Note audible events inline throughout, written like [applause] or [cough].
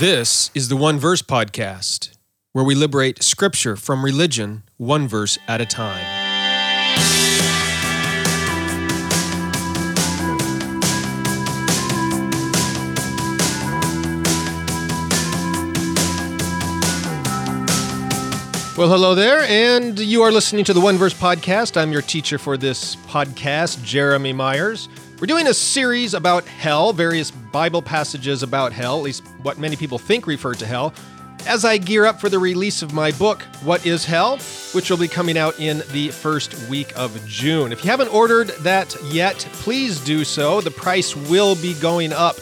This is the One Verse Podcast, where we liberate scripture from religion one verse at a time. Well, hello there, and you are listening to the One Verse Podcast. I'm your teacher for this podcast, Jeremy Myers. We're doing a series about hell, various Bible passages about hell, at least what many people think refer to hell, as I gear up for the release of my book, What is Hell, which will be coming out in the first week of June. If you haven't ordered that yet, please do so. The price will be going up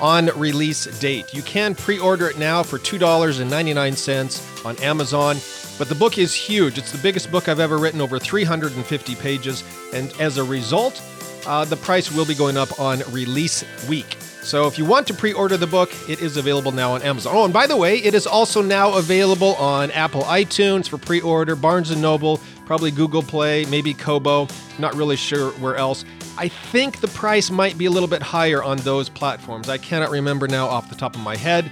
on release date. You can pre order it now for $2.99 on Amazon. But the book is huge. It's the biggest book I've ever written, over 350 pages. And as a result, uh, the price will be going up on release week. So if you want to pre order the book, it is available now on Amazon. Oh, and by the way, it is also now available on Apple iTunes for pre order, Barnes and Noble, probably Google Play, maybe Kobo. Not really sure where else. I think the price might be a little bit higher on those platforms. I cannot remember now off the top of my head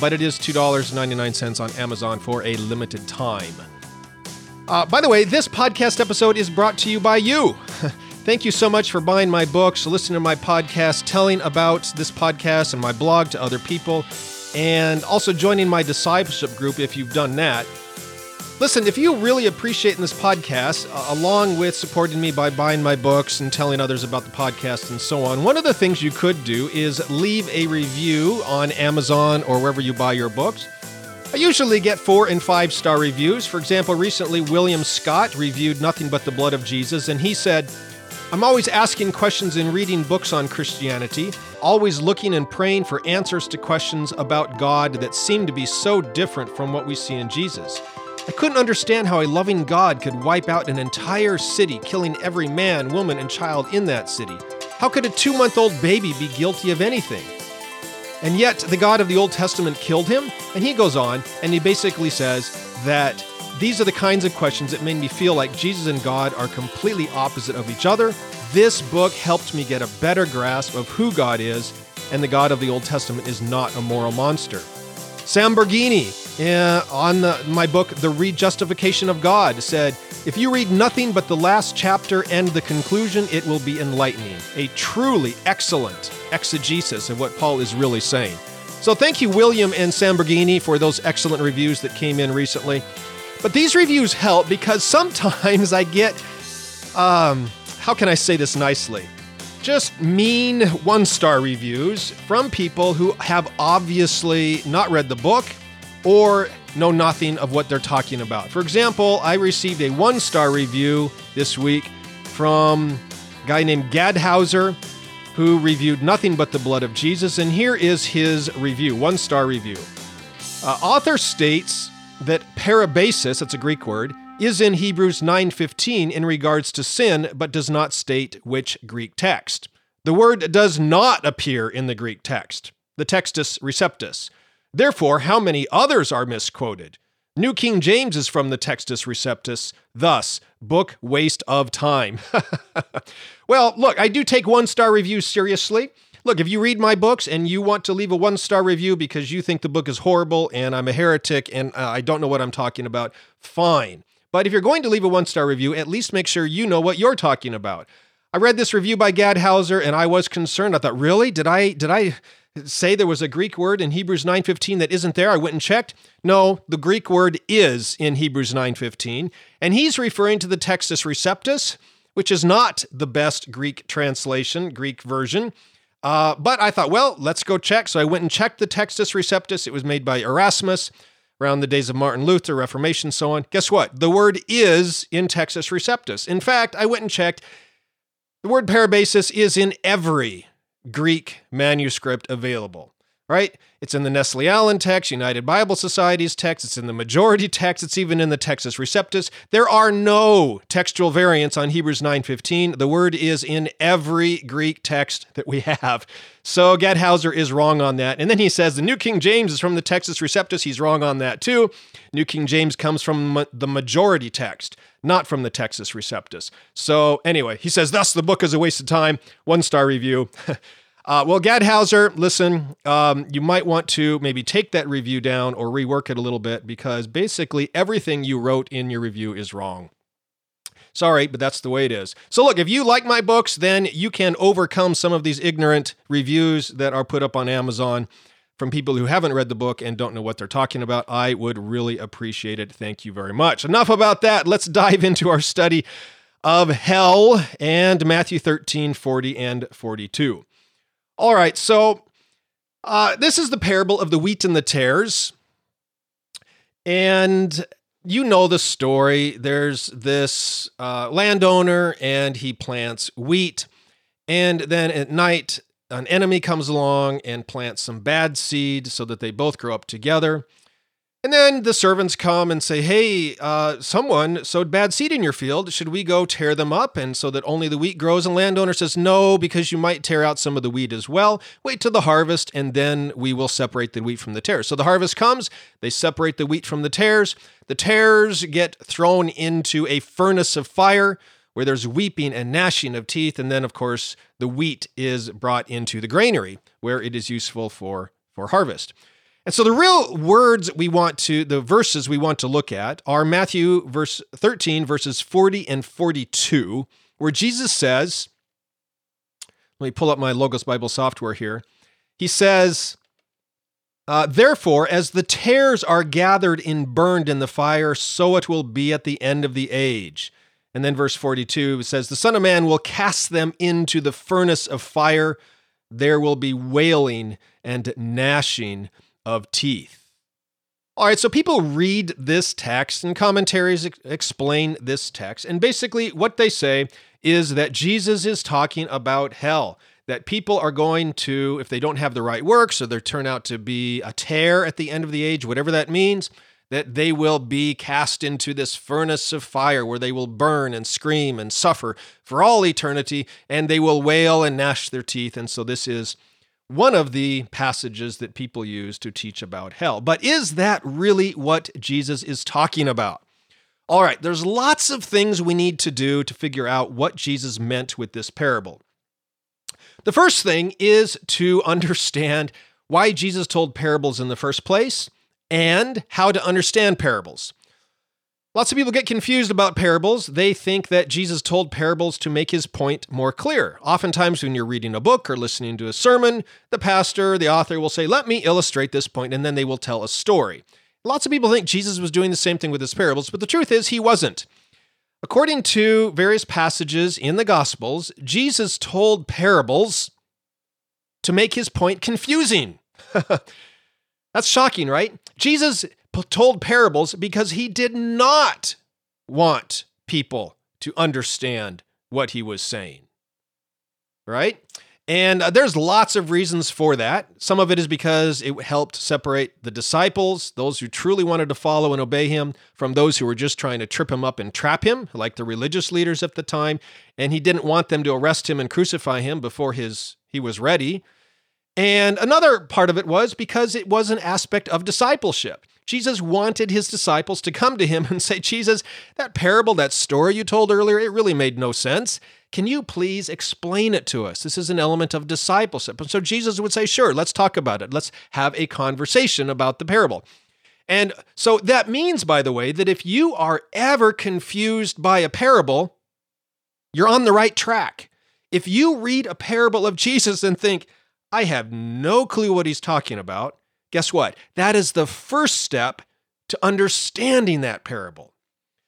but it is $2.99 on Amazon for a limited time. Uh, by the way, this podcast episode is brought to you by you. [laughs] Thank you so much for buying my books, listening to my podcast, telling about this podcast and my blog to other people, and also joining my discipleship group if you've done that. Listen, if you really appreciate this podcast, uh, along with supporting me by buying my books and telling others about the podcast and so on, one of the things you could do is leave a review on Amazon or wherever you buy your books. I usually get four and five star reviews. For example, recently William Scott reviewed Nothing But the Blood of Jesus, and he said, I'm always asking questions and reading books on Christianity, always looking and praying for answers to questions about God that seem to be so different from what we see in Jesus. I couldn't understand how a loving God could wipe out an entire city, killing every man, woman, and child in that city. How could a two month old baby be guilty of anything? And yet, the God of the Old Testament killed him? And he goes on, and he basically says that these are the kinds of questions that made me feel like Jesus and God are completely opposite of each other. This book helped me get a better grasp of who God is, and the God of the Old Testament is not a moral monster. Sam Bergini, uh, on the, my book, The Rejustification of God, said, If you read nothing but the last chapter and the conclusion, it will be enlightening. A truly excellent exegesis of what Paul is really saying. So thank you, William and Samborghini, for those excellent reviews that came in recently. But these reviews help because sometimes I get, um, how can I say this nicely? Just mean one star reviews from people who have obviously not read the book or know nothing of what they're talking about. For example, I received a one star review this week from a guy named Gadhauser who reviewed Nothing But the Blood of Jesus, and here is his review one star review. Uh, author states that parabasis, that's a Greek word, is in Hebrews 9:15 in regards to sin but does not state which Greek text. The word does not appear in the Greek text, the Textus Receptus. Therefore, how many others are misquoted? New King James is from the Textus Receptus, thus, book waste of time. [laughs] well, look, I do take one star reviews seriously. Look, if you read my books and you want to leave a one star review because you think the book is horrible and I'm a heretic and uh, I don't know what I'm talking about, fine. But if you're going to leave a one star review, at least make sure you know what you're talking about. I read this review by Gadhauser and I was concerned. I thought, really? Did I did I say there was a Greek word in Hebrews 9:15 that isn't there? I went and checked. No, the Greek word is in Hebrews 9:15, and he's referring to the Textus Receptus, which is not the best Greek translation, Greek version. Uh, but I thought, well, let's go check. So I went and checked the Textus Receptus. It was made by Erasmus around the days of Martin Luther, Reformation, so on. Guess what? The word is in Textus Receptus. In fact, I went and checked. The word parabasis is in every Greek manuscript available, right? It's in the Nestle Aland text, United Bible Society's text, it's in the majority text, it's even in the Textus Receptus. There are no textual variants on Hebrews 9:15. The word is in every Greek text that we have. So Gadhauser is wrong on that. And then he says the New King James is from the Textus Receptus. He's wrong on that too. New King James comes from the majority text, not from the Textus Receptus. So anyway, he says thus the book is a waste of time. One star review. [laughs] Uh, well, Gadhauser, listen, um, you might want to maybe take that review down or rework it a little bit because basically everything you wrote in your review is wrong. Sorry, but that's the way it is. So, look, if you like my books, then you can overcome some of these ignorant reviews that are put up on Amazon from people who haven't read the book and don't know what they're talking about. I would really appreciate it. Thank you very much. Enough about that. Let's dive into our study of hell and Matthew 13, 40, and 42. All right, so uh, this is the parable of the wheat and the tares. And you know the story. There's this uh, landowner and he plants wheat. And then at night, an enemy comes along and plants some bad seed so that they both grow up together. And then the servants come and say, Hey, uh, someone sowed bad seed in your field. Should we go tear them up and so that only the wheat grows? And landowner says, No, because you might tear out some of the wheat as well. Wait till the harvest, and then we will separate the wheat from the tares. So the harvest comes, they separate the wheat from the tares. The tares get thrown into a furnace of fire where there's weeping and gnashing of teeth. And then, of course, the wheat is brought into the granary where it is useful for, for harvest. And so the real words we want to, the verses we want to look at are Matthew verse 13, verses 40 and 42, where Jesus says, let me pull up my Logos Bible software here. He says, uh, Therefore, as the tares are gathered and burned in the fire, so it will be at the end of the age. And then verse 42 says, The Son of Man will cast them into the furnace of fire. There will be wailing and gnashing of teeth. All right, so people read this text and commentaries ex- explain this text. And basically, what they say is that Jesus is talking about hell, that people are going to, if they don't have the right works or they turn out to be a tear at the end of the age, whatever that means, that they will be cast into this furnace of fire where they will burn and scream and suffer for all eternity, and they will wail and gnash their teeth. And so, this is one of the passages that people use to teach about hell. But is that really what Jesus is talking about? All right, there's lots of things we need to do to figure out what Jesus meant with this parable. The first thing is to understand why Jesus told parables in the first place and how to understand parables. Lots of people get confused about parables. They think that Jesus told parables to make his point more clear. Oftentimes, when you're reading a book or listening to a sermon, the pastor, the author will say, Let me illustrate this point, and then they will tell a story. Lots of people think Jesus was doing the same thing with his parables, but the truth is, he wasn't. According to various passages in the Gospels, Jesus told parables to make his point confusing. [laughs] That's shocking, right? Jesus told parables because he did not want people to understand what he was saying. Right? And uh, there's lots of reasons for that. Some of it is because it helped separate the disciples, those who truly wanted to follow and obey him, from those who were just trying to trip him up and trap him, like the religious leaders at the time. And he didn't want them to arrest him and crucify him before his he was ready. And another part of it was because it was an aspect of discipleship. Jesus wanted his disciples to come to him and say, Jesus, that parable, that story you told earlier, it really made no sense. Can you please explain it to us? This is an element of discipleship. And so Jesus would say, Sure, let's talk about it. Let's have a conversation about the parable. And so that means, by the way, that if you are ever confused by a parable, you're on the right track. If you read a parable of Jesus and think, I have no clue what he's talking about, Guess what? That is the first step to understanding that parable.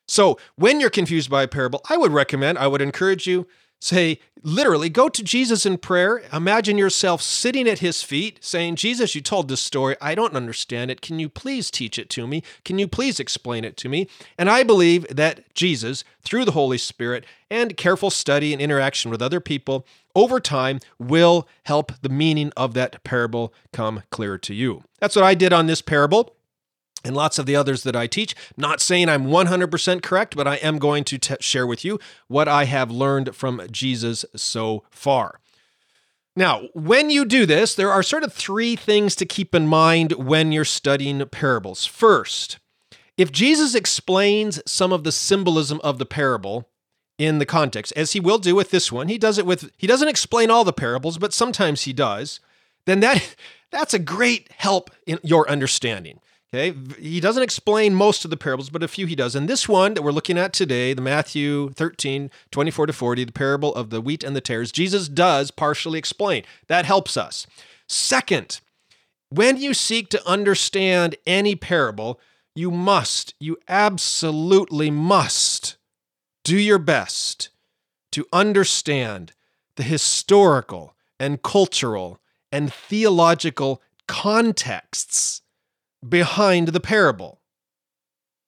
So, when you're confused by a parable, I would recommend, I would encourage you, say, literally, go to Jesus in prayer. Imagine yourself sitting at his feet saying, Jesus, you told this story. I don't understand it. Can you please teach it to me? Can you please explain it to me? And I believe that Jesus, through the Holy Spirit and careful study and interaction with other people, over time will help the meaning of that parable come clear to you. That's what I did on this parable and lots of the others that I teach. Not saying I'm 100% correct, but I am going to t- share with you what I have learned from Jesus so far. Now, when you do this, there are sort of three things to keep in mind when you're studying parables. First, if Jesus explains some of the symbolism of the parable, in the context, as he will do with this one. He does it with he doesn't explain all the parables, but sometimes he does. Then that [laughs] that's a great help in your understanding. Okay, he doesn't explain most of the parables, but a few he does. And this one that we're looking at today, the Matthew 13, 24 to 40, the parable of the wheat and the tares, Jesus does partially explain. That helps us. Second, when you seek to understand any parable, you must, you absolutely must do your best to understand the historical and cultural and theological contexts behind the parable.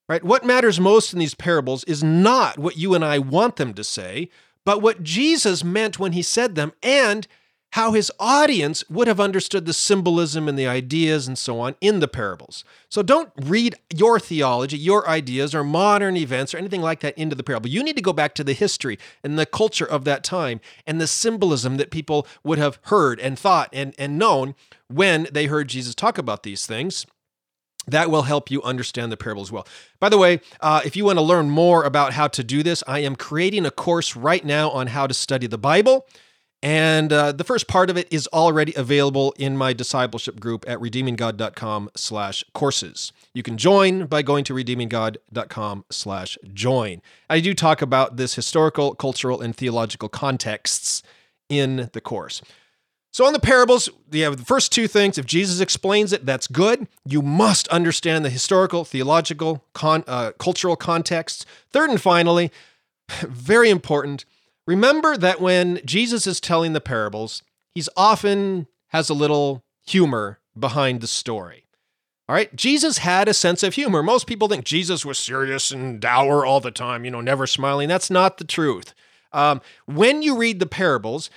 Right? What matters most in these parables is not what you and I want them to say, but what Jesus meant when he said them and how his audience would have understood the symbolism and the ideas and so on in the parables. So don't read your theology, your ideas, or modern events or anything like that into the parable. You need to go back to the history and the culture of that time and the symbolism that people would have heard and thought and, and known when they heard Jesus talk about these things that will help you understand the parable as well. By the way, uh, if you want to learn more about how to do this, I am creating a course right now on how to study the Bible. And uh, the first part of it is already available in my discipleship group at redeeminggod.com slash courses. You can join by going to redeeminggod.com slash join. I do talk about this historical, cultural, and theological contexts in the course. So, on the parables, you have the first two things. If Jesus explains it, that's good. You must understand the historical, theological, con, uh, cultural contexts. Third and finally, [sighs] very important, remember that when Jesus is telling the parables, he's often has a little humor behind the story. All right, Jesus had a sense of humor. Most people think Jesus was serious and dour all the time, you know, never smiling. That's not the truth. Um, when you read the parables,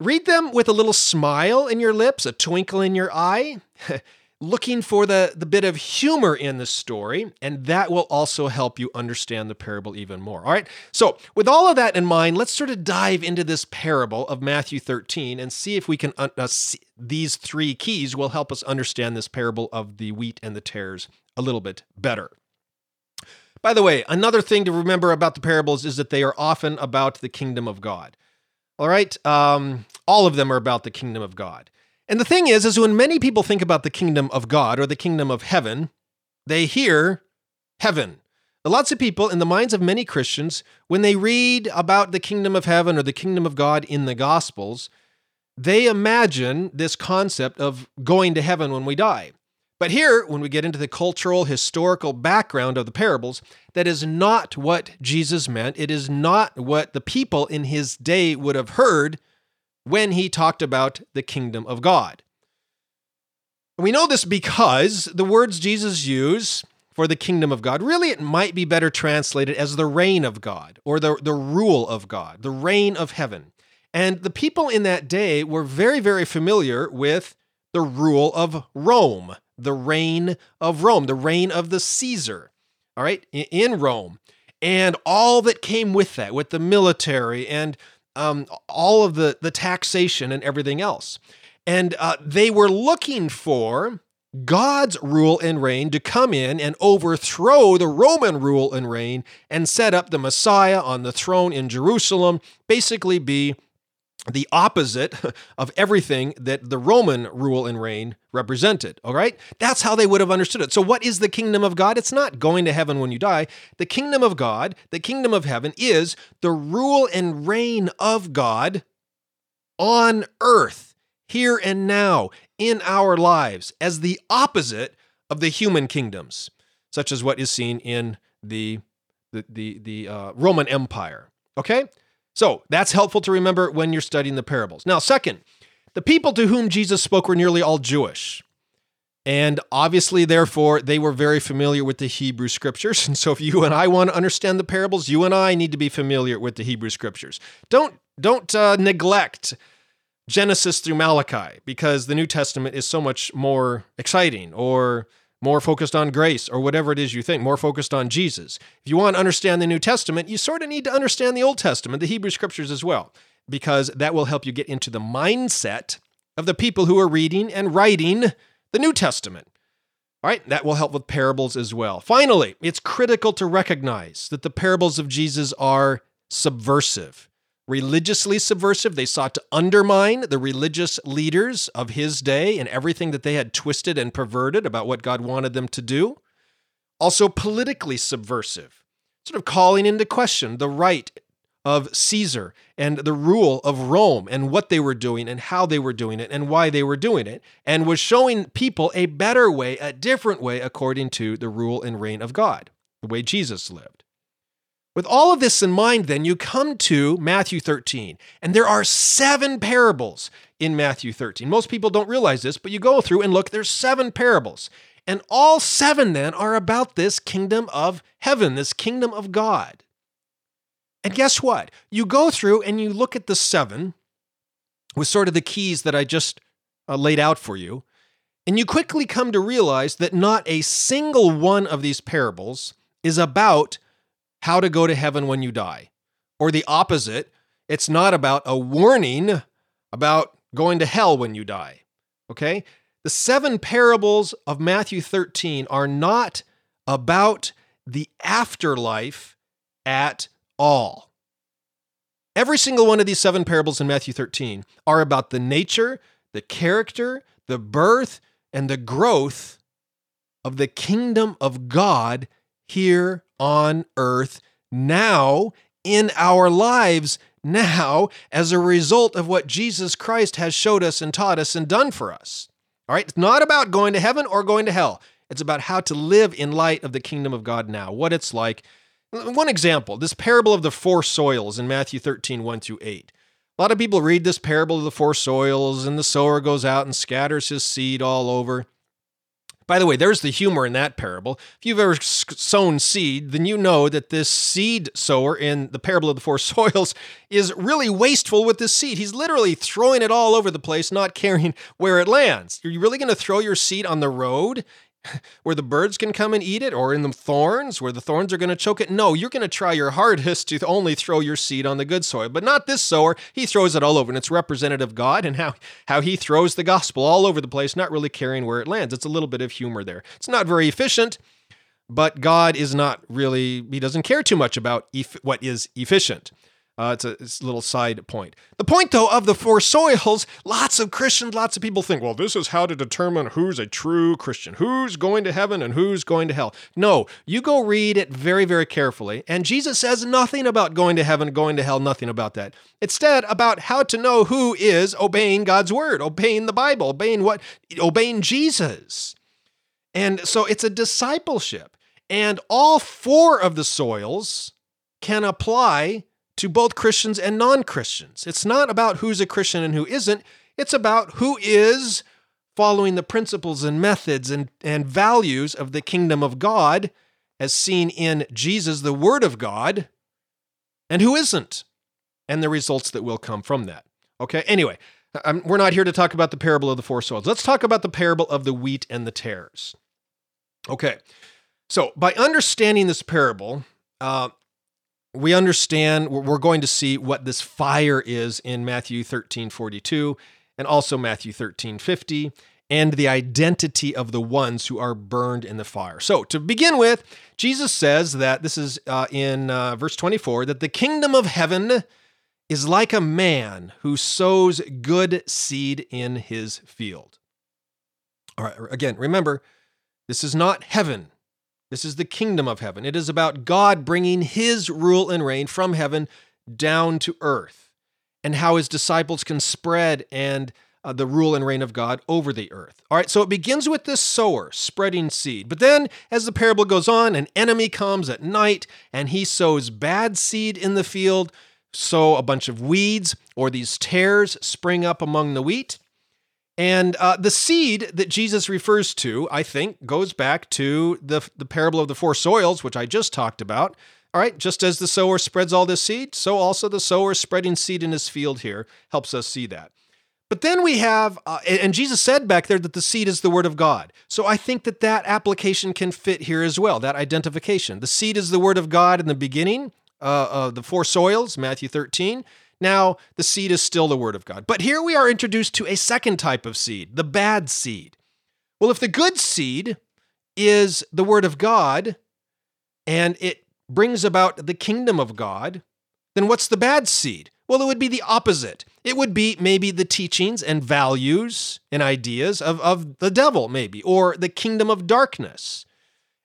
Read them with a little smile in your lips, a twinkle in your eye, [laughs] looking for the, the bit of humor in the story, and that will also help you understand the parable even more. All right, so with all of that in mind, let's sort of dive into this parable of Matthew 13 and see if we can, uh, see, these three keys will help us understand this parable of the wheat and the tares a little bit better. By the way, another thing to remember about the parables is that they are often about the kingdom of God. All right. Um, all of them are about the kingdom of God. And the thing is, is when many people think about the kingdom of God or the kingdom of heaven, they hear heaven. Lots of people, in the minds of many Christians, when they read about the kingdom of heaven or the kingdom of God in the Gospels, they imagine this concept of going to heaven when we die. But here, when we get into the cultural, historical background of the parables, that is not what Jesus meant. It is not what the people in his day would have heard when he talked about the kingdom of God. We know this because the words Jesus used for the kingdom of God, really, it might be better translated as the reign of God or the, the rule of God, the reign of heaven. And the people in that day were very, very familiar with the rule of Rome the reign of Rome, the reign of the Caesar, all right, in Rome, and all that came with that, with the military and um, all of the, the taxation and everything else. And uh, they were looking for God's rule and reign to come in and overthrow the Roman rule and reign and set up the Messiah on the throne in Jerusalem, basically be the opposite [laughs] of everything that the Roman rule and reign represented. All right? That's how they would have understood it. So, what is the kingdom of God? It's not going to heaven when you die. The kingdom of God, the kingdom of heaven, is the rule and reign of God on earth, here and now, in our lives, as the opposite of the human kingdoms, such as what is seen in the, the, the, the uh, Roman Empire. Okay? So that's helpful to remember when you're studying the parables. Now, second, the people to whom Jesus spoke were nearly all Jewish. And obviously, therefore, they were very familiar with the Hebrew scriptures. [laughs] And so, if you and I want to understand the parables, you and I need to be familiar with the Hebrew scriptures. Don't don't uh, neglect Genesis through Malachi because the New Testament is so much more exciting, or more focused on grace, or whatever it is you think, more focused on Jesus. If you want to understand the New Testament, you sort of need to understand the Old Testament, the Hebrew scriptures as well, because that will help you get into the mindset of the people who are reading and writing the New Testament. All right, that will help with parables as well. Finally, it's critical to recognize that the parables of Jesus are subversive. Religiously subversive, they sought to undermine the religious leaders of his day and everything that they had twisted and perverted about what God wanted them to do. Also, politically subversive, sort of calling into question the right of Caesar and the rule of Rome and what they were doing and how they were doing it and why they were doing it, and was showing people a better way, a different way, according to the rule and reign of God, the way Jesus lived. With all of this in mind, then, you come to Matthew 13, and there are seven parables in Matthew 13. Most people don't realize this, but you go through and look, there's seven parables. And all seven then are about this kingdom of heaven, this kingdom of God. And guess what? You go through and you look at the seven with sort of the keys that I just uh, laid out for you, and you quickly come to realize that not a single one of these parables is about how to go to heaven when you die. Or the opposite, it's not about a warning about going to hell when you die. Okay? The seven parables of Matthew 13 are not about the afterlife at all. Every single one of these seven parables in Matthew 13 are about the nature, the character, the birth, and the growth of the kingdom of God here on earth now in our lives now as a result of what Jesus Christ has showed us and taught us and done for us. All right, it's not about going to heaven or going to hell. It's about how to live in light of the kingdom of God now, what it's like one example this parable of the four soils in Matthew 13, 1 through 8. A lot of people read this parable of the four soils, and the sower goes out and scatters his seed all over. By the way, there's the humor in that parable. If you've ever sown seed, then you know that this seed sower in the parable of the four [laughs] soils is really wasteful with this seed. He's literally throwing it all over the place, not caring where it lands. Are you really going to throw your seed on the road [laughs] where the birds can come and eat it or in the thorns where the thorns are going to choke it. No, you're going to try your hardest to only throw your seed on the good soil. But not this sower. He throws it all over and it's representative of God and how, how he throws the gospel all over the place, not really caring where it lands. It's a little bit of humor there. It's not very efficient, but God is not really, he doesn't care too much about what is efficient. Uh, it's, a, it's, a, little side point. The point, though, of the four soils, lots of Christians, lots of people think, well, this is how to determine who's a true Christian, who's going to heaven and who's going to hell. No, you go read it very, very carefully. And Jesus says nothing about going to heaven, going to hell, nothing about that. Instead, about how to know who is obeying God's word, obeying the Bible, obeying what? Obeying Jesus. And so it's a discipleship. And all four of the soils can apply to both Christians and non Christians. It's not about who's a Christian and who isn't, it's about who is following the principles and methods and, and values of the kingdom of God as seen in Jesus, the Word of God, and who isn't, and the results that will come from that. Okay, anyway, I'm, we're not here to talk about the parable of the four soils. Let's talk about the parable of the wheat and the tares. Okay, so by understanding this parable, uh, we understand we're going to see what this fire is in Matthew 13 42 and also Matthew 13 50 and the identity of the ones who are burned in the fire. So, to begin with, Jesus says that this is uh, in uh, verse 24 that the kingdom of heaven is like a man who sows good seed in his field. All right, again, remember, this is not heaven. This is the kingdom of heaven. It is about God bringing his rule and reign from heaven down to earth and how his disciples can spread and uh, the rule and reign of God over the earth. All right, so it begins with this sower spreading seed. But then, as the parable goes on, an enemy comes at night and he sows bad seed in the field. So a bunch of weeds or these tares spring up among the wheat. And uh, the seed that Jesus refers to, I think, goes back to the, the parable of the four soils, which I just talked about. All right, just as the sower spreads all this seed, so also the sower spreading seed in his field here helps us see that. But then we have, uh, and Jesus said back there that the seed is the word of God. So I think that that application can fit here as well, that identification. The seed is the word of God in the beginning uh, of the four soils, Matthew 13. Now, the seed is still the Word of God. But here we are introduced to a second type of seed, the bad seed. Well, if the good seed is the Word of God and it brings about the kingdom of God, then what's the bad seed? Well, it would be the opposite. It would be maybe the teachings and values and ideas of, of the devil, maybe, or the kingdom of darkness.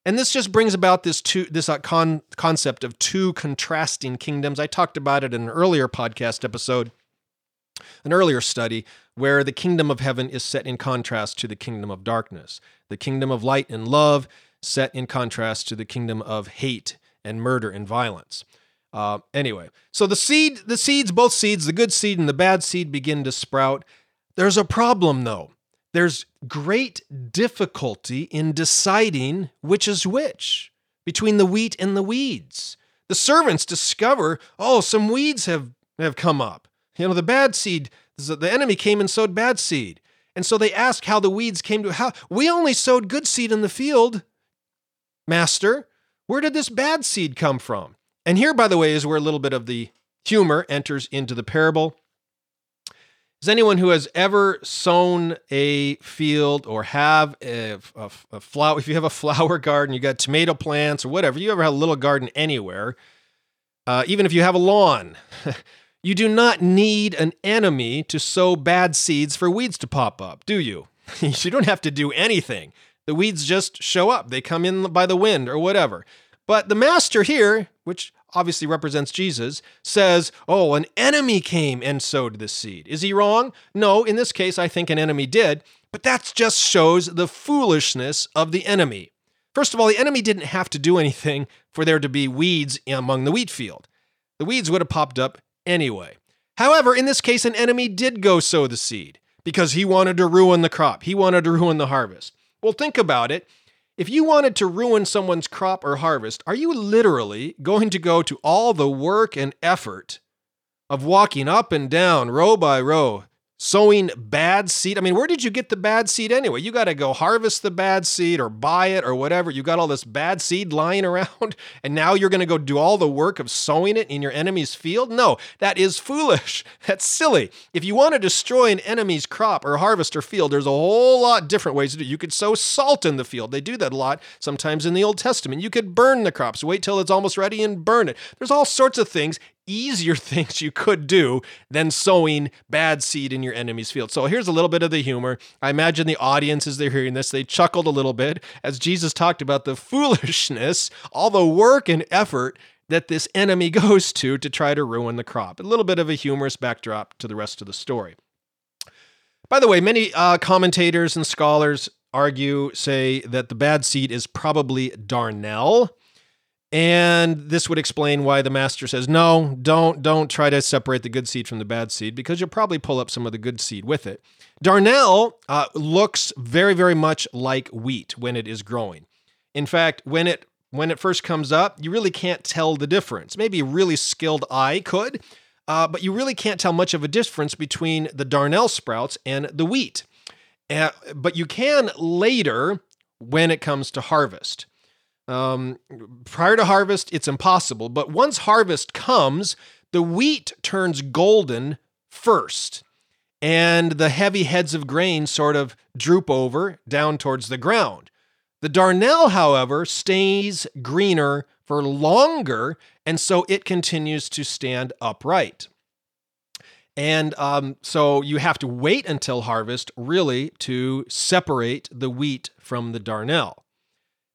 And this just brings about this two this uh, con- concept of two contrasting kingdoms. I talked about it in an earlier podcast episode, an earlier study where the kingdom of heaven is set in contrast to the kingdom of darkness. The kingdom of light and love set in contrast to the kingdom of hate and murder and violence. Uh, anyway, so the seed, the seeds, both seeds, the good seed and the bad seed begin to sprout. There's a problem though. There's great difficulty in deciding which is which between the wheat and the weeds. The servants discover, oh, some weeds have, have come up. You know, the bad seed, the enemy came and sowed bad seed. And so they ask how the weeds came to how we only sowed good seed in the field. Master, where did this bad seed come from? And here, by the way, is where a little bit of the humor enters into the parable. Is anyone who has ever sown a field or have a, a, a, flower, if you have a [laughs] flower garden, you got tomato plants or whatever, you ever have a little garden anywhere, uh, even if you have a lawn, [laughs] you do not need an enemy to sow bad seeds for weeds to pop up, do you? [laughs] you don't have to do anything. The weeds just show up, they come in by the wind or whatever. But the master here, which obviously represents Jesus, says, Oh, an enemy came and sowed this seed. Is he wrong? No, in this case, I think an enemy did, but that just shows the foolishness of the enemy. First of all, the enemy didn't have to do anything for there to be weeds among the wheat field. The weeds would have popped up anyway. However, in this case, an enemy did go sow the seed because he wanted to ruin the crop, he wanted to ruin the harvest. Well, think about it. If you wanted to ruin someone's crop or harvest, are you literally going to go to all the work and effort of walking up and down, row by row, sowing bad seed. I mean, where did you get the bad seed anyway? You got to go harvest the bad seed or buy it or whatever. You got all this bad seed lying [laughs] around, and now you're going to go do all the work of sowing it in your enemy's field? No, that is foolish. [laughs] That's silly. If you want to destroy an enemy's crop or harvest or field, there's a whole lot different ways to do it. You could sow salt in the field. They do that a lot sometimes in the Old Testament. You could burn the crops, wait till it's almost ready and burn it. There's all sorts of things easier [laughs] things you could do than sowing bad seed in your enemy's field. So here's a little bit of the humor. I imagine the audience, as they're hearing this, they chuckled a little bit as Jesus talked about the [laughs] foolishness, all the work and effort that this enemy [laughs] goes to to try to ruin the crop. A little bit of a humorous backdrop to the rest of the story. By the way, many uh, commentators and scholars argue, say that the bad seed is probably darnel and this would explain why the master says, no, don't, don't try to separate the good seed from the bad seed because you'll probably pull up some of the good seed with it. Darnel uh, looks very, very much like wheat when it is growing. In fact, when it when it first comes up, you really can't tell the difference. Maybe a really skilled eye could, uh, but you really can't tell much of a difference between the darnel sprouts and the wheat. Uh, but you can later when it comes to harvest. Um, prior to harvest, it's impossible. But once harvest comes, the wheat turns golden first, and the heavy heads of grain sort of droop over down towards the ground. The darnel, however, stays greener for longer, and so it continues to stand upright. And um, so you have to wait until harvest, really, to separate the wheat from the darnel.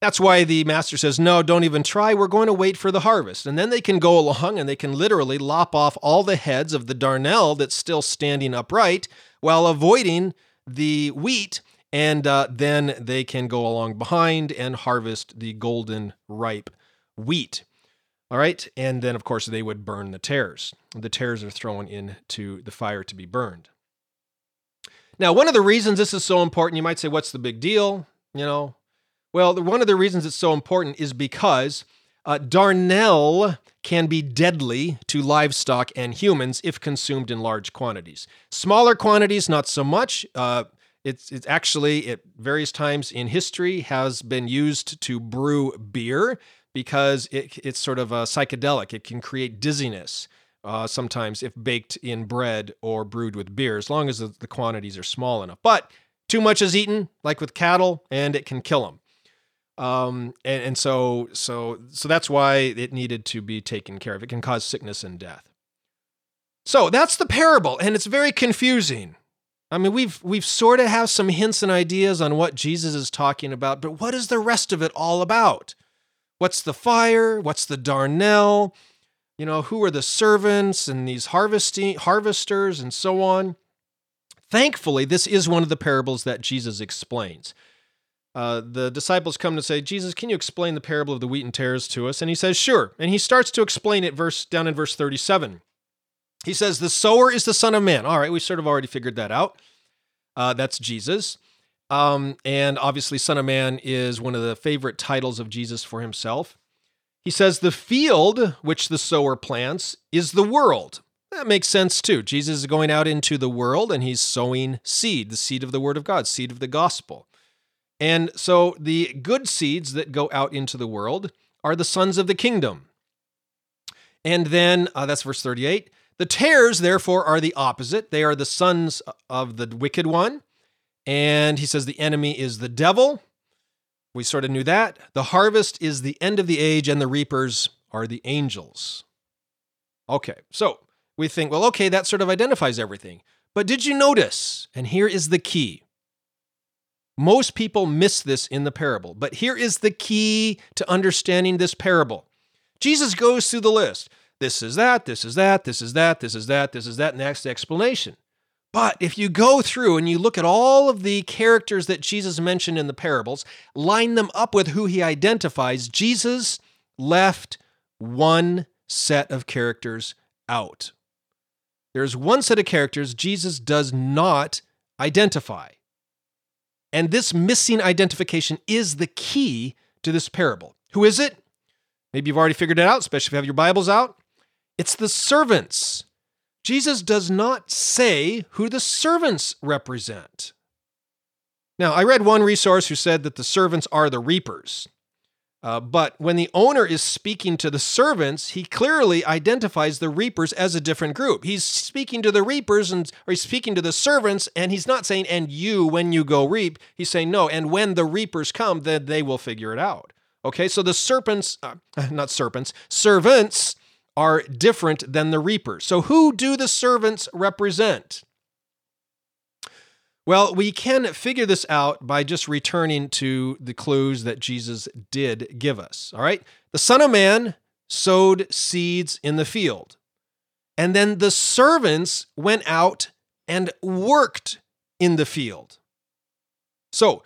That's why the master says, No, don't even try. We're going to wait for the harvest. And then they can go along and they can literally lop off all the heads of the darnel that's still standing upright while avoiding the wheat. And uh, then they can go along behind and harvest the golden ripe wheat. All right. And then, of course, they would burn the tares. The tares are thrown into the fire to be burned. Now, one of the reasons this is so important, you might say, What's the big deal? You know, well, one of the reasons it's so important is because uh, darnel can be deadly to livestock and humans if consumed in large quantities. Smaller quantities, not so much. Uh, it's, it's actually at various times in history has been used to brew beer because it, it's sort of a psychedelic. It can create dizziness uh, sometimes if baked in bread or brewed with beer, as long as the, the quantities are small enough. But too much is eaten, like with cattle, and it can kill them. Um, and, and so so so that's why it needed to be taken care of. It can cause sickness and death. So that's the parable, and it's very confusing. I mean, we've we've sort of have some hints and ideas on what Jesus is talking about, but what is the rest of it all about? What's the fire? What's the darnel? You know, who are the servants and these harvesting harvesters and so on? Thankfully, this is one of the parables that Jesus explains. Uh, the disciples come to say, Jesus, can you explain the parable of the wheat and tares to us? And he says, Sure. And he starts to explain it verse down in verse 37. He says, The sower is the Son of Man. All right, we sort of already figured that out. Uh, that's Jesus. Um, and obviously, Son of Man is one of the favorite titles of Jesus for himself. He says, The field which the sower plants is the world. That makes sense too. Jesus is going out into the world and he's sowing seed, the seed of the word of God, seed of the gospel. And so the good seeds that go out into the world are the sons of the kingdom. And then uh, that's verse 38. The tares, therefore, are the opposite. They are the sons of the wicked one. And he says the enemy is the devil. We sort of knew that. The harvest is the end of the age, and the reapers are the angels. Okay, so we think, well, okay, that sort of identifies everything. But did you notice? And here is the key. Most people miss this in the parable, but here is the key to understanding this parable. Jesus goes through the list. This is that, this is that, this is that, this is that, this is that, next explanation. But if you go through and you look at all of the characters that Jesus mentioned in the parables, line them up with who he identifies, Jesus left one set of characters out. There's one set of characters Jesus does not identify. And this missing identification is the key to this parable. Who is it? Maybe you've already figured it out, especially if you have your Bibles out. It's the servants. Jesus does not say who the servants represent. Now, I read one resource who said that the servants are the reapers. Uh, but when the owner is speaking to the servants, he clearly identifies the reapers as a different group. He's speaking to the reapers and or he's speaking to the servants, and he's not saying, and you when you go reap. He's saying, no, and when the reapers come, then they will figure it out. Okay, so the serpents, uh, [laughs] not serpents, servants are different than the reapers. So, who do the servants represent? Well, we can figure this out by just returning to the clues that Jesus did give us. All right. The Son of Man sowed seeds in the field, and then the servants went out and worked in the field. So,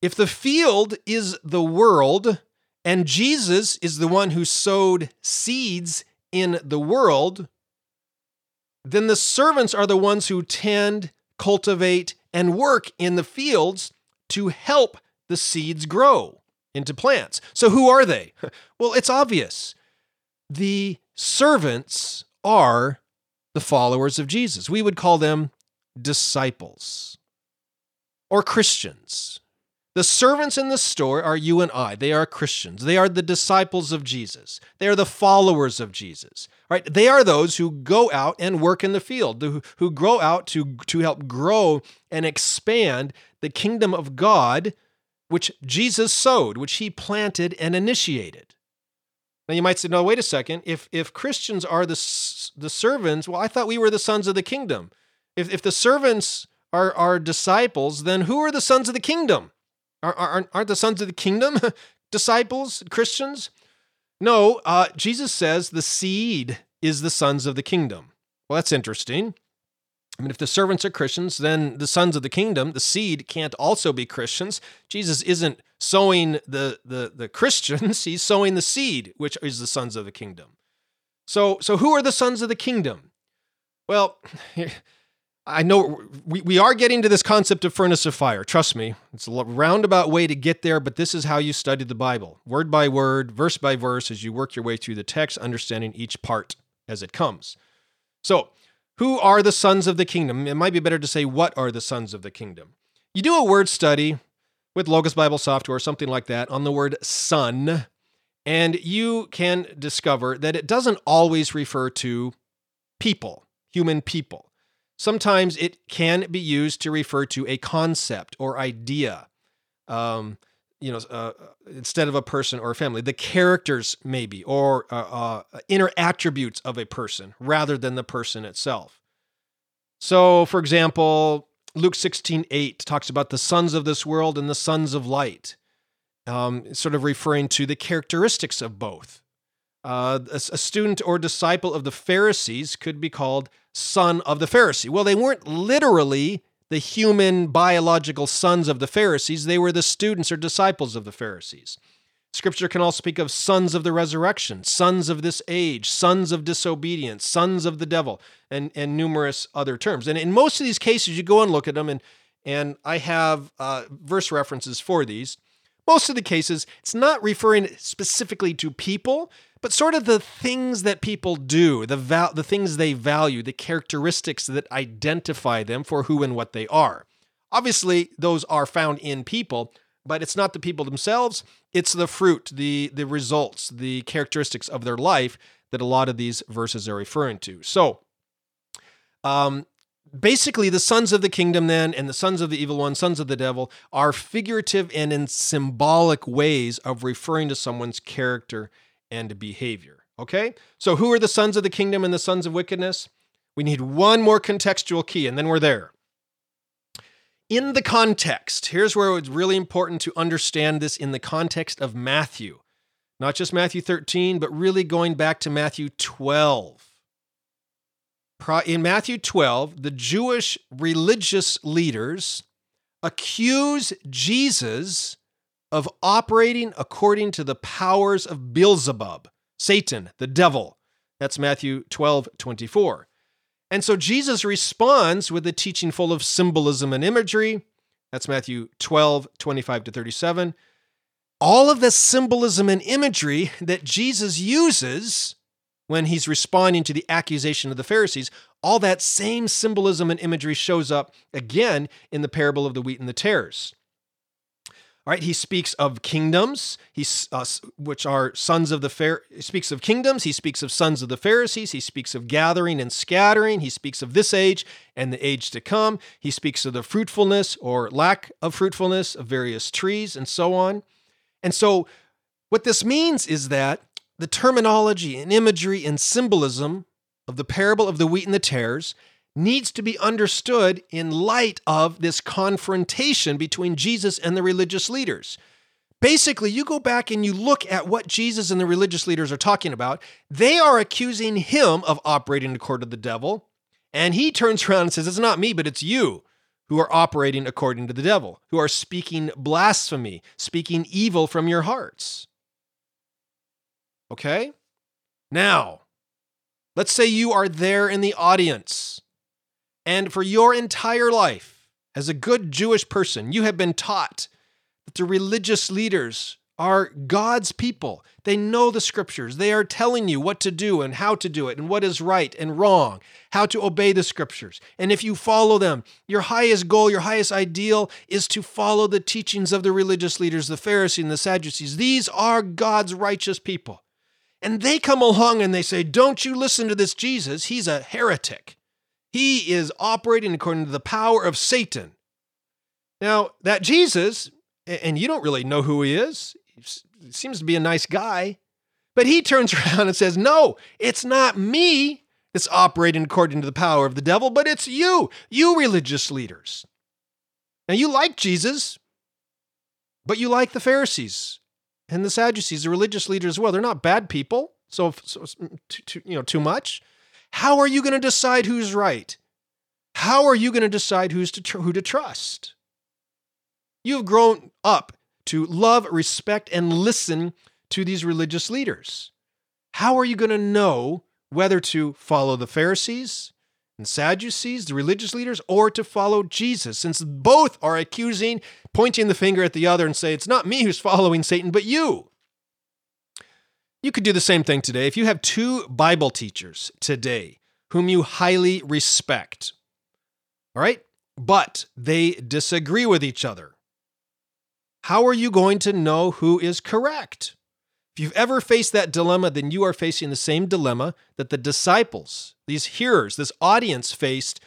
if the field is the world and Jesus is the one who sowed seeds in the world, then the servants are the ones who tend, cultivate, and work in the fields to help the seeds grow into plants. So, who are they? [laughs] Well, it's obvious. The servants are the followers of Jesus. We would call them disciples or Christians. The servants in the store are you and I. They are Christians. They are the disciples of Jesus. They are the followers of Jesus. Right? They are those who go out and work in the field, who, who grow out to, to help grow and expand the kingdom of God, which Jesus sowed, which he planted and initiated. Now you might say, no, wait a second. If if Christians are the the servants, well, I thought we were the sons of the kingdom. If if the servants are are disciples, then who are the sons of the kingdom? Aren't, aren't the sons of the kingdom [laughs] disciples, Christians? No, uh, Jesus says the seed is the sons of the kingdom. Well, that's interesting. I mean, if the servants are Christians, then the sons of the kingdom, the seed, can't also be Christians. Jesus isn't sowing the, the, the Christians, [laughs] he's sowing the seed, which is the sons of the kingdom. So, so who are the sons of the kingdom? Well, I know we, we are getting to this concept of furnace of fire. Trust me, it's a roundabout way to get there, but this is how you study the Bible word by word, verse by verse, as you work your way through the text, understanding each part as it comes. So, who are the sons of the kingdom? It might be better to say, what are the sons of the kingdom? You do a word study with Logos Bible software, or something like that, on the word son, and you can discover that it doesn't always refer to people, human people. Sometimes it can be used to refer to a concept or idea. Um, you know, uh, instead of a person or a family, the characters maybe or uh, uh, inner attributes of a person rather than the person itself. So, for example, Luke 16, 8 talks about the sons of this world and the sons of light, um, sort of referring to the characteristics of both. Uh, a, a student or disciple of the Pharisees could be called son of the Pharisee. Well, they weren't literally the human biological sons of the Pharisees, they were the students or disciples of the Pharisees. Scripture can also speak of sons of the resurrection, sons of this age, sons of disobedience, sons of the devil, and, and numerous other terms. And in most of these cases, you go and look at them, and, and I have uh, verse references for these. Most of the cases, it's not referring specifically to people, but sort of the things that people do, the, val- the things they value, the characteristics that identify them for who and what they are. Obviously, those are found in people, but it's not the people themselves, it's the fruit, the, the results, the characteristics of their life that a lot of these verses are referring to. So, um, basically, the sons of the kingdom, then, and the sons of the evil one, sons of the devil, are figurative and in symbolic ways of referring to someone's character and behavior. Okay? So, who are the sons of the kingdom and the sons of wickedness? We need one more contextual key, and then we're there. In the context, here's where it's really important to understand this in the context of Matthew. Not just Matthew 13, but really going back to Matthew 12. In Matthew 12, the Jewish religious leaders accuse Jesus of operating according to the powers of Beelzebub, Satan, the devil. That's Matthew 12, 24. And so Jesus responds with a teaching full of symbolism and imagery. That's Matthew 12, 25 to 37. All of the symbolism and imagery that Jesus uses when he's responding to the accusation of the Pharisees, all that same symbolism and imagery shows up again in the parable of the wheat and the tares. All right, he speaks of kingdoms, he's, uh, which are sons of the Phar- he speaks of kingdoms, he speaks of sons of the Pharisees, he speaks of gathering and scattering, he speaks of this age and the age to come, he speaks of the fruitfulness or lack of fruitfulness of various trees and so on. And so what this means is that the terminology and imagery and symbolism of the parable of the wheat and the tares needs to be understood in light of this confrontation between Jesus and the religious leaders. Basically, you go back and you look at what Jesus and the religious leaders are talking about. They are accusing him of operating according to the devil. And he turns around and says, It's not me, but it's you who are operating according to the devil, who are speaking blasphemy, speaking evil from your hearts. Okay? Now, let's say you are there in the audience and for your entire life, as a good Jewish person, you have been taught that the religious leaders are God's people. They know the scriptures. They are telling you what to do and how to do it and what is right and wrong, how to obey the scriptures. And if you follow them, your highest goal, your highest ideal is to follow the teachings of the religious leaders, the Pharisees and the Sadducees. These are God's righteous people. And they come along and they say, Don't you listen to this Jesus. He's a heretic. He is operating according to the power of Satan. Now, that Jesus, and you don't really know who he is, he seems to be a nice guy, but he turns [laughs] around and says, No, it's not me that's operating according to the power of the devil, but it's you, you religious leaders. Now, you like Jesus, but you like the Pharisees and the Sadducees, the religious leaders as well. They're not bad people, so, so too, too, you know, too much. How are you going to decide who's right? How are you going to decide who's to tr- who to trust? You have grown up to love, respect, and listen to these religious leaders. How are you going to know whether to follow the Pharisees and Sadducees, the religious leaders, or to follow Jesus, since both are accusing, pointing the finger at the other, and say, It's not me who's following Satan, but you. You could do the same thing today. If you have two Bible teachers today whom you highly respect, all right, but they disagree with each other, how are you going to know who is correct? If you've ever faced that dilemma, then you are facing the same dilemma that the disciples, these hearers, this audience faced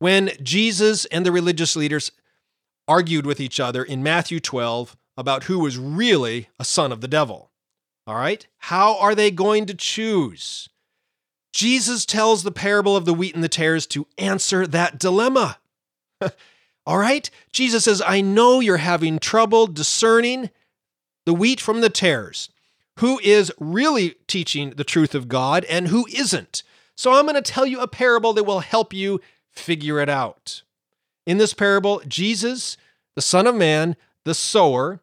when Jesus and the religious leaders argued with each other in Matthew 12 about who was really a son of the devil. All right? How are they going to choose? Jesus tells the parable of the wheat and the tares to answer that dilemma. [laughs] All right? Jesus says, I know you're having trouble discerning the wheat from the tares, who is really teaching the truth of God and who isn't. So I'm going to tell you a parable that will help you figure it out. In this parable, Jesus, the Son of Man, the sower,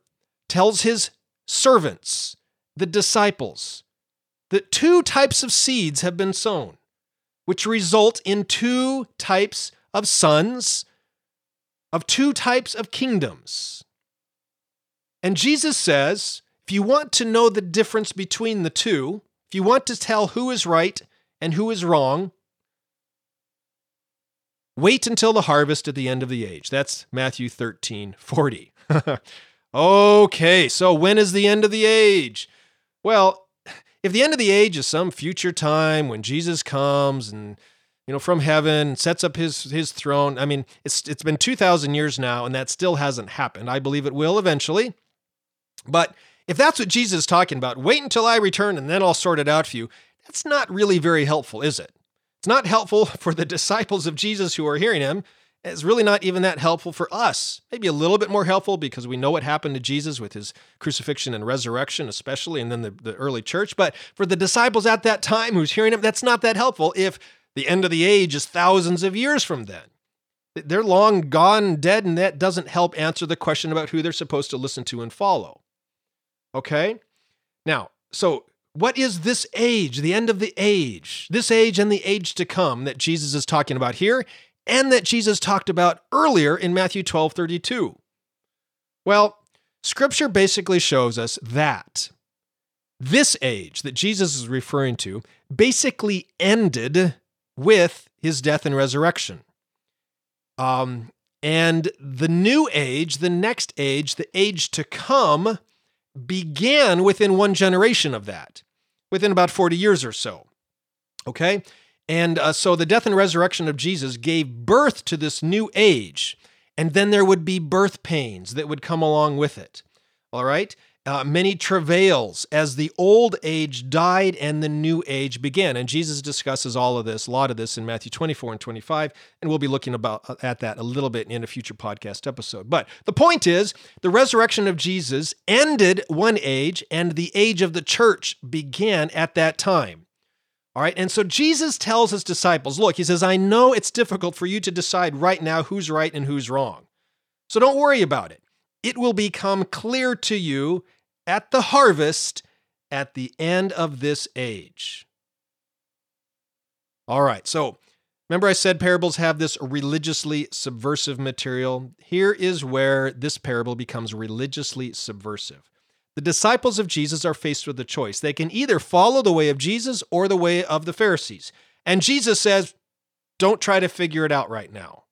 tells his servants, the disciples, that two types of seeds have been sown, which result in two types of sons of two types of kingdoms. And Jesus says, if you want to know the difference between the two, if you want to tell who is right and who is wrong, wait until the harvest at the end of the age. That's Matthew 13 40. [laughs] okay, so when is the end of the age? Well, if the end of the age is some future time when Jesus comes and you know from heaven sets up his his throne, I mean, it's it's been 2000 years now and that still hasn't happened. I believe it will eventually. But if that's what Jesus is talking about, wait until I return and then I'll sort it out for you. That's not really very helpful, is it? It's not helpful [laughs] for the disciples of Jesus who are hearing him. It's really not even that helpful for us. Maybe a little bit more helpful because we know what happened to Jesus with his crucifixion and resurrection, especially, and then the, the early church. But for the disciples at that time who's hearing him, that's not that helpful if the end of the age is thousands of years from then. They're long gone, dead, and that doesn't help answer the question about who they're supposed to listen to and follow. Okay? Now, so what is this age, the end of the age, this age and the age to come that Jesus is talking about here and that Jesus talked about earlier in Matthew 12 32? Well, scripture basically shows us that this age that Jesus is referring to basically ended with his death and resurrection. Um, and the new age, the next age, the age to come, began within one generation of that, within about 40 years or so. Okay? And uh, so the death and resurrection of Jesus gave birth to this new age. And then there would be birth pains that would come along with it. All right? Uh, many travails as the old age died and the new age began. And Jesus discusses all of this, a lot of this in Matthew 24 and 25, and we'll be looking about uh, at that a little bit in a future podcast episode. But the point is, the resurrection of Jesus ended one age, and the age of the church began at that time. All right, and so Jesus tells his disciples, look, he says, I know it's difficult for you to decide right now who's right and who's wrong. So don't worry about it it will become clear to you at the harvest at the end of this age. All right, so remember I said parables have this religiously subversive material? Here is where this parable becomes religiously subversive. The disciples of Jesus are faced with a choice. They can either follow the way of Jesus or the way of the Pharisees. And Jesus says, don't try to figure it out right now.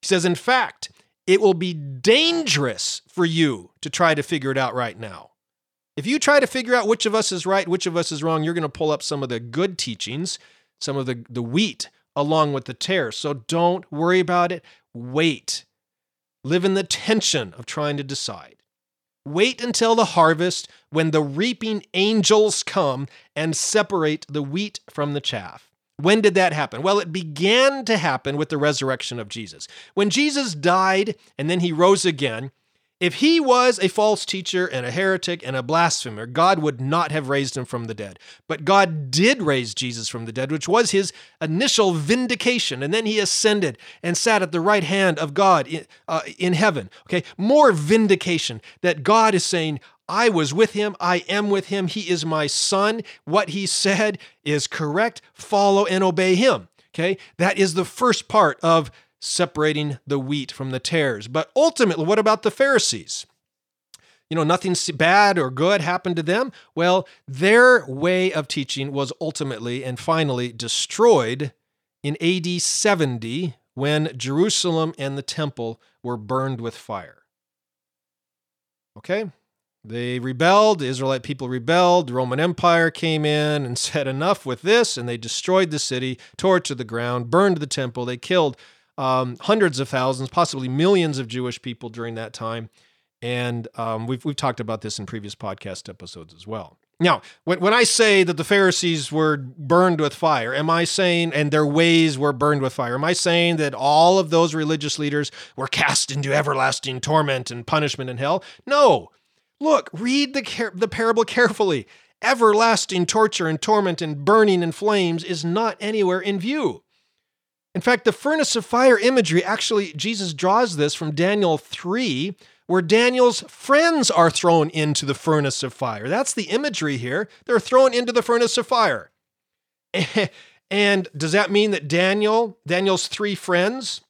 He says, in fact, it will be dangerous for you to try to figure it out right now. If you try to figure out which of us is right, which of us is wrong, you're going to pull up some of the good teachings, some of the, the wheat along with the tares. So don't worry about it. Wait. Live in the tension of trying to decide. Wait until the harvest when the reaping angels come and separate the wheat from the chaff. When did that happen? Well, it began to happen with the resurrection of Jesus. When Jesus died and then he rose again, if he was a false teacher and a heretic and a blasphemer, God would not have raised him from the dead. But God did raise Jesus from the dead, which was his initial vindication. And then he ascended and sat at the right hand of God in, uh, in heaven. Okay, more vindication that God is saying, I was with him. I am with him. He is my son. What he said is correct. Follow and obey him. Okay, that is the first part of separating the wheat from the tares. But ultimately, what about the Pharisees? You know, nothing bad or good happened to them. Well, their way of teaching was ultimately and finally destroyed in AD 70 when Jerusalem and the temple were burned with fire. Okay? They rebelled, the Israelite people rebelled, the Roman Empire came in and [laughs] said, Enough with this, and they destroyed the city, tore it to the ground, burned the temple, they killed um, hundreds of thousands, possibly millions of Jewish people during that time. And um, we've, we've talked about this in previous podcast episodes as well. Now, when, when I say that the Pharisees were burned with fire, am I saying, and their ways were burned with fire, am I saying that all of those religious leaders were cast into everlasting torment and punishment in hell? No. Look, read the, the parable carefully. Everlasting torture and torment and burning in flames is not anywhere in view. In fact, the furnace of fire imagery, actually, Jesus draws this from Daniel 3, where Daniel's friends are thrown into the furnace of fire. That's the imagery here. They're thrown into the furnace of fire. [laughs] And does that mean that Daniel, Daniel's three friends,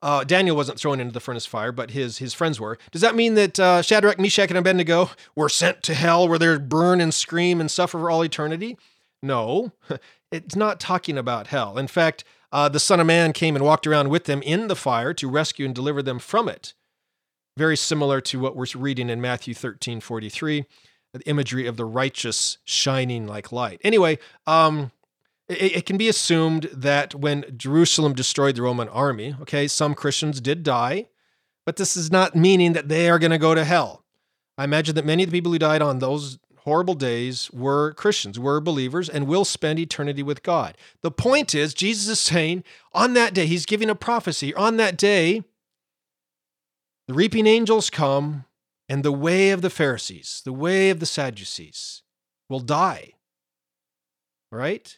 uh, Daniel wasn't thrown into the furnace of fire, but his his friends were. Does that mean that uh, Shadrach, Meshach, and Abednego were sent to hell, where they burn and scream and suffer for all eternity? No, [laughs] it's not talking about hell. In fact, uh, the Son of Man came and walked around with them in the fire to rescue and deliver them from it. Very similar to what we're reading in Matthew 13 43, the imagery of the righteous shining like light. Anyway, um, it, it can be assumed that when Jerusalem destroyed the Roman army, okay, some Christians did die, but this is not meaning that they are going to go to hell. I imagine that many of the people who died on those horrible days were Christians, were believers, and will spend eternity with God. The point is, Jesus is saying on that day, he's giving a prophecy. On that day, the reaping angels come, and the way of the Pharisees, the way of the Sadducees, will die. Right?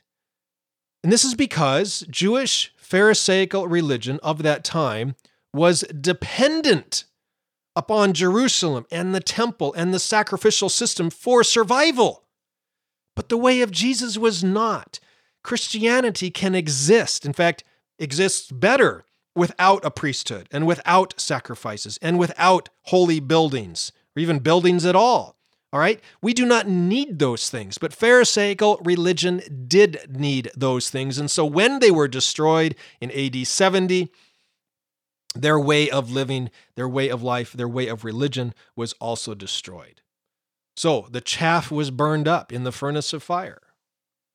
And this is because Jewish Pharisaical religion of that time was dependent upon Jerusalem and the temple and the sacrificial system for survival. But the way of Jesus was not. Christianity can exist, in fact, exists better without a priesthood and without sacrifices and without holy buildings or even buildings at all. All right? We do not need those things, but Pharisaical religion did need those things. And so when they were destroyed in AD 70, their way of living, their way of life, their way of religion was also destroyed. So the chaff was burned up in the furnace of fire.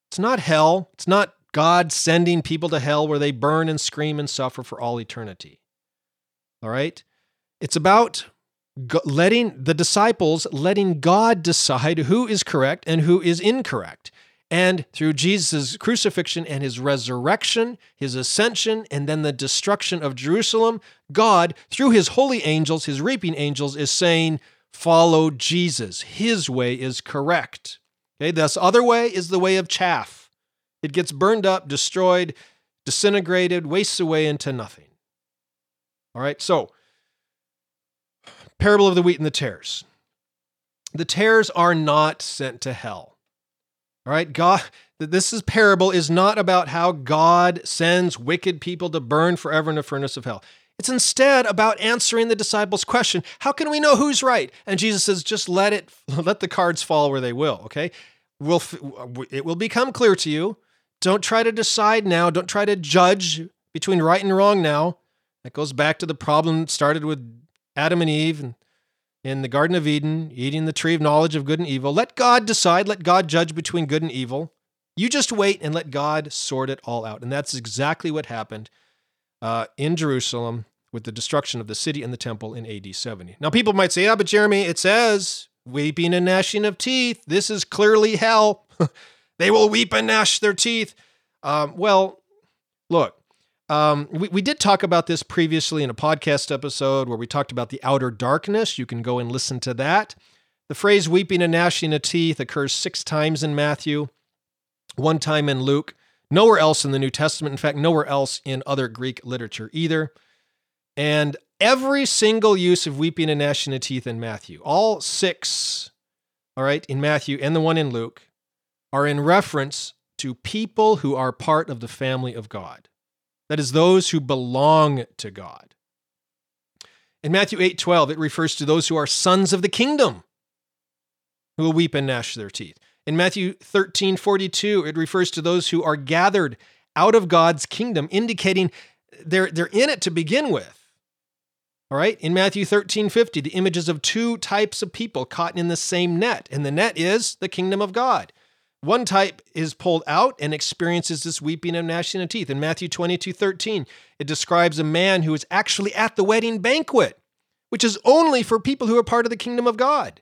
It's not hell. It's not God sending people to hell where they burn and scream and suffer for all eternity. All right? It's about letting the disciples letting God decide who is correct and who is incorrect. And through Jesus' crucifixion and his resurrection, his ascension, and then the destruction of Jerusalem, God, through his holy angels, his reaping angels, is saying, Follow Jesus. His way is correct. Okay, this other way is the way of chaff. It gets burned up, destroyed, disintegrated, wastes away into nothing. All right, so parable of the wheat and the tares. The tares are not sent to hell. All right, God, this is parable is not about how God sends wicked people to burn forever in a furnace of hell. It's instead about answering the disciples' question, how can we know who's right? And Jesus says, just let it [laughs] let the cards fall where they will, okay? Will it will become clear to you. Don't try to decide now, don't try to judge between right and wrong now. That goes back to the problem started with Adam and Eve and in the Garden of Eden, eating the tree of knowledge of good and evil. Let God decide, let God judge between good and evil. You just wait and let God sort it all out. And that's exactly what happened uh, in Jerusalem with the destruction of the city and the temple in AD 70. Now, people might say, yeah, but Jeremy, it says weeping and gnashing of teeth. This is clearly hell. [laughs] they will weep and gnash their teeth. Um, well, look, um, we, we did talk about this previously in a podcast episode where we talked about the outer darkness. You can go and listen to that. The phrase weeping and gnashing of teeth occurs six times in Matthew, one time in Luke, nowhere else in the New Testament. In fact, nowhere else in other Greek literature either. And every single use of weeping and gnashing of teeth in Matthew, all six, all right, in Matthew and the one in Luke, are in reference to people who are part of the family of God. That is, those who belong to God. In Matthew 8 12, it refers to those who are sons of the kingdom who will weep and gnash their teeth. In Matthew 13 42, it refers to those who are gathered out of God's kingdom, indicating they're, they're in it to begin with. All right, in Matthew 13 50, the images of two types of people caught in the same net, and the net is the kingdom of God. One type is pulled out and experiences this weeping and gnashing of teeth. In Matthew 22 13, it describes a man who is actually at the wedding banquet which is only for people who are part of the kingdom of God,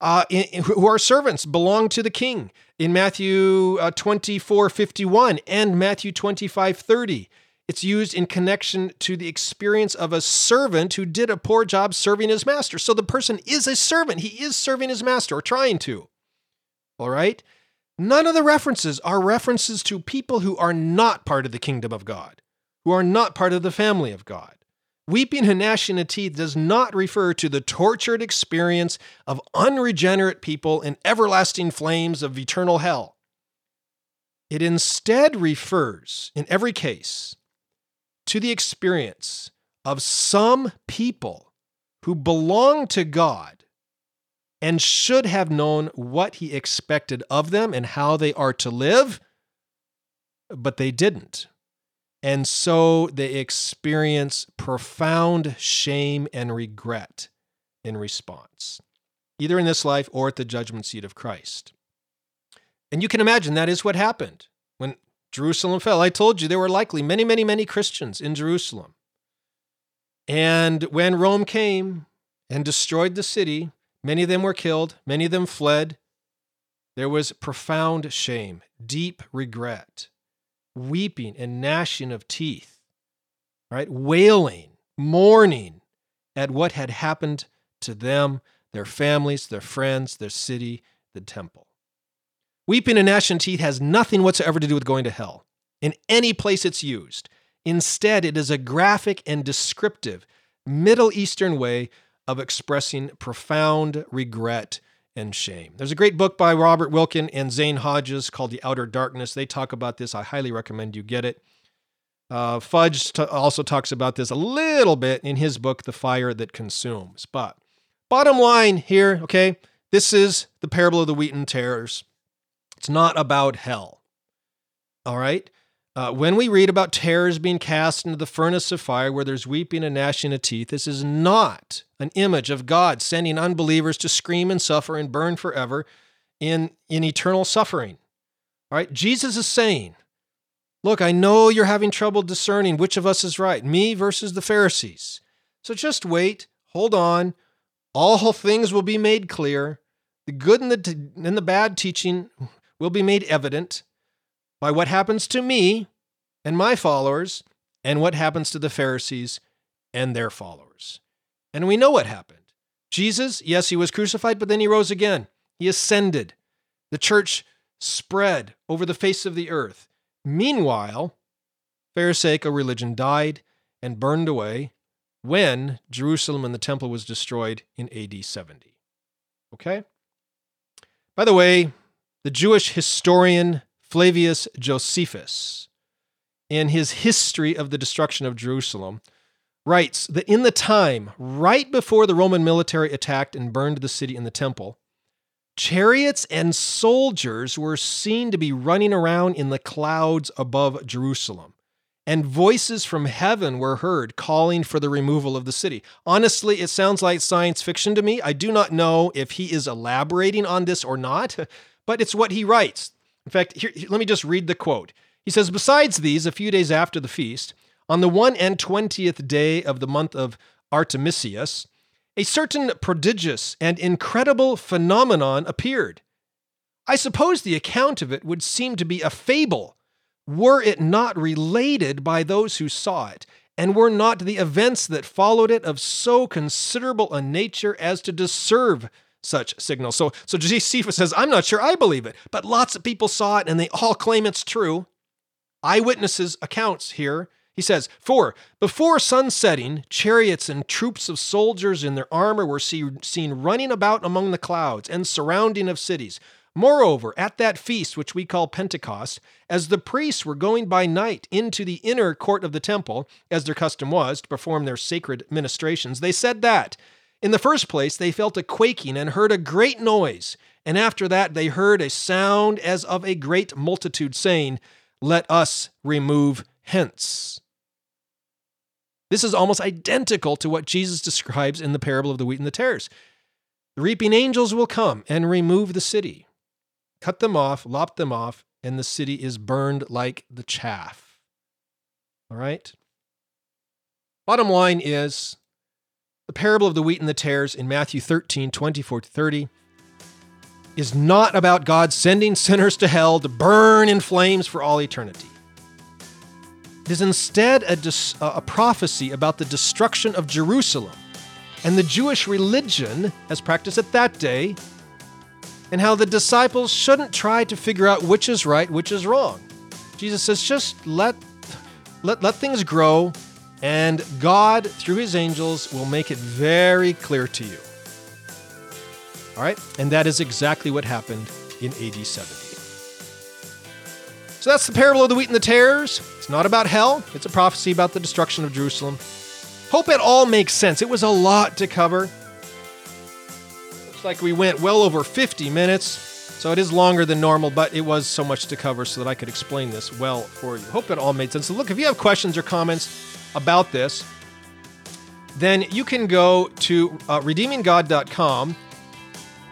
uh, in, who are servants, belong to the king in Matthew uh, 24 51 and Matthew 25 30. It's used in connection to the experience of a servant who did a poor job serving his master. So the person is a servant. He is serving his master or trying to. All right? None of the references are references to people who are not part of the kingdom of God, who are not part of the family of God. Weeping and gnashing of teeth does not refer to the tortured experience of unregenerate people in everlasting flames of eternal hell. It instead refers, in every case, to the experience of some people who belong to God and should have known what He expected of them and how they are to live, but they didn't. And so they experience profound shame and regret in response, either in this life or at the judgment seat of Christ. And you can imagine that is what happened when Jerusalem fell. I told you there were likely many, many, many Christians in Jerusalem. And when Rome came and destroyed the city, many of them were killed, many of them fled. There was profound shame, deep regret weeping and gnashing of teeth, right? Wailing, mourning at what had happened to them, their families, their friends, their city, the temple. Weeping and gnashing teeth has nothing whatsoever to do with going to hell in any place it's used. Instead, it is a graphic and descriptive Middle Eastern way of expressing profound regret and shame. There's a great book by Robert Wilkin and Zane Hodges called The Outer Darkness. They talk about this. I highly recommend you get it. Uh, Fudge t- also talks about this a little bit in his book, The Fire That Consumes. But bottom line here, okay, this is the parable of the wheat and tares. It's not about hell. All right? Uh, when we read about tares being cast into the furnace of fire where there's weeping and gnashing of teeth, this is not an image of God sending unbelievers to scream and suffer and burn forever in, in eternal suffering. All right, Jesus is saying, Look, I know you're having trouble discerning which of us is right, me versus the Pharisees. So just wait, hold on. All things will be made clear. The good and the, and the bad teaching will be made evident by what happens to me and my followers and what happens to the Pharisees and their followers. And we know what happened. Jesus, yes, he was crucified, but then he rose again. He ascended. The church spread over the face of the earth. Meanwhile, Pharisaical religion died and burned away when Jerusalem and the temple was destroyed in AD 70. Okay? By the way, the Jewish historian Flavius Josephus, in his history of the destruction of Jerusalem, writes that in the time right before the Roman military attacked and burned the city and the temple, chariots and soldiers were seen to be running around in the clouds above Jerusalem. And voices from heaven were heard calling for the removal of the city. Honestly, it sounds like science fiction to me. I do not know if he is elaborating on this or not, [laughs] but it's what he writes. In fact, here, let me just read the quote. He says, Besides these, a few days after the feast, on the one and twentieth day of the month of Artemisius, a certain prodigious and incredible phenomenon appeared. I suppose the account of it would seem to be a fable, were it not related by those who saw it, and were not the events that followed it of so considerable a nature as to deserve such signals. So, so Josephus says, I'm not sure I believe it, but lots of people saw it and they all claim it's true. Eyewitnesses' accounts here. He says, For before sunsetting, chariots and troops of soldiers in their armor were see, seen running about among the clouds and surrounding of cities. Moreover, at that feast, which we call Pentecost, as the priests were going by night into the inner court of the temple, as their custom was, to perform their sacred ministrations, they said that in the first place, they felt a quaking and heard a great noise. And after that, they heard a sound as of a great multitude saying, Let us remove hence. This is almost identical to what Jesus describes in the parable of the wheat and the tares. The reaping angels will come and remove the city, cut them off, lop them off, and the city is burned like the chaff. All right? Bottom line is the parable of the wheat and the tares in Matthew 13, 24 to 30, is not about God sending sinners to hell to burn in flames for all eternity. It is instead a, dis- a prophecy about the destruction of Jerusalem and the Jewish religion as practiced at that day, and how the disciples shouldn't try to figure out which is right, which is wrong. Jesus says, just let, let, let things grow, and God, through his angels, will make it very clear to you. All right? And that is exactly what happened in AD 70. So that's the parable of the wheat and the tares. It's not about hell, it's a prophecy about the destruction of Jerusalem. Hope it all makes sense. It was a lot to cover. Looks like we went well over 50 minutes, so it is longer than normal, but it was so much to cover so that I could explain this well for you. Hope it all made sense. So, look, if you have questions or comments about this, then you can go to uh, redeeminggod.com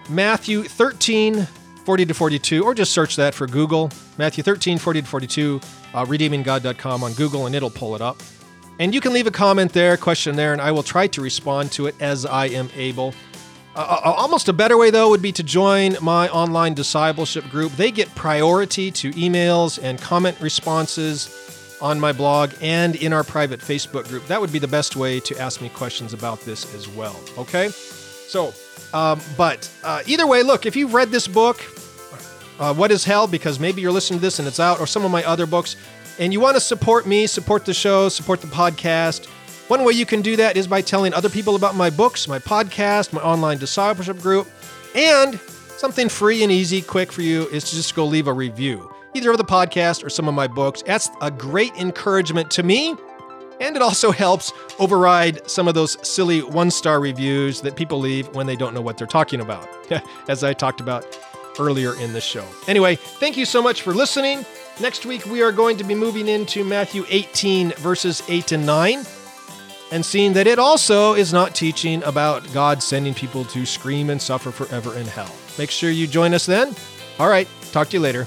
Matthew 13, 40 to 42, or just search that for Google. Matthew 13, 40 to 42, uh, redeeminggod.com on Google, and it'll pull it up. And you can leave a comment there, question there, and I will try to respond to it as I am able. Uh, almost a better way, though, would be to join my online discipleship group. They get priority to emails and comment responses on my blog and in our private Facebook group. That would be the best way to ask me questions about this as well. Okay? So, um, but uh, either way, look, if you've read this book, uh, What is Hell, because maybe you're listening to this and it's out, or some of my other books, and you want to support me, support the show, support the podcast, one way you can do that is by telling other people about my books, my podcast, my online discipleship group, and something free and easy, quick for you is to just go leave a review, either of the podcast or some of my books. That's a great encouragement to me and it also [laughs] helps override some of those silly one star reviews that people leave when they don't know what they're talking about, [laughs] as I talked about earlier in the show. Anyway, thank you so much for listening. Next week, we are going to be moving into Matthew 18, verses 8 and 9, and seeing that it also is not teaching about God sending people to scream and suffer forever in hell. Make sure you join us then. All right, talk to you later.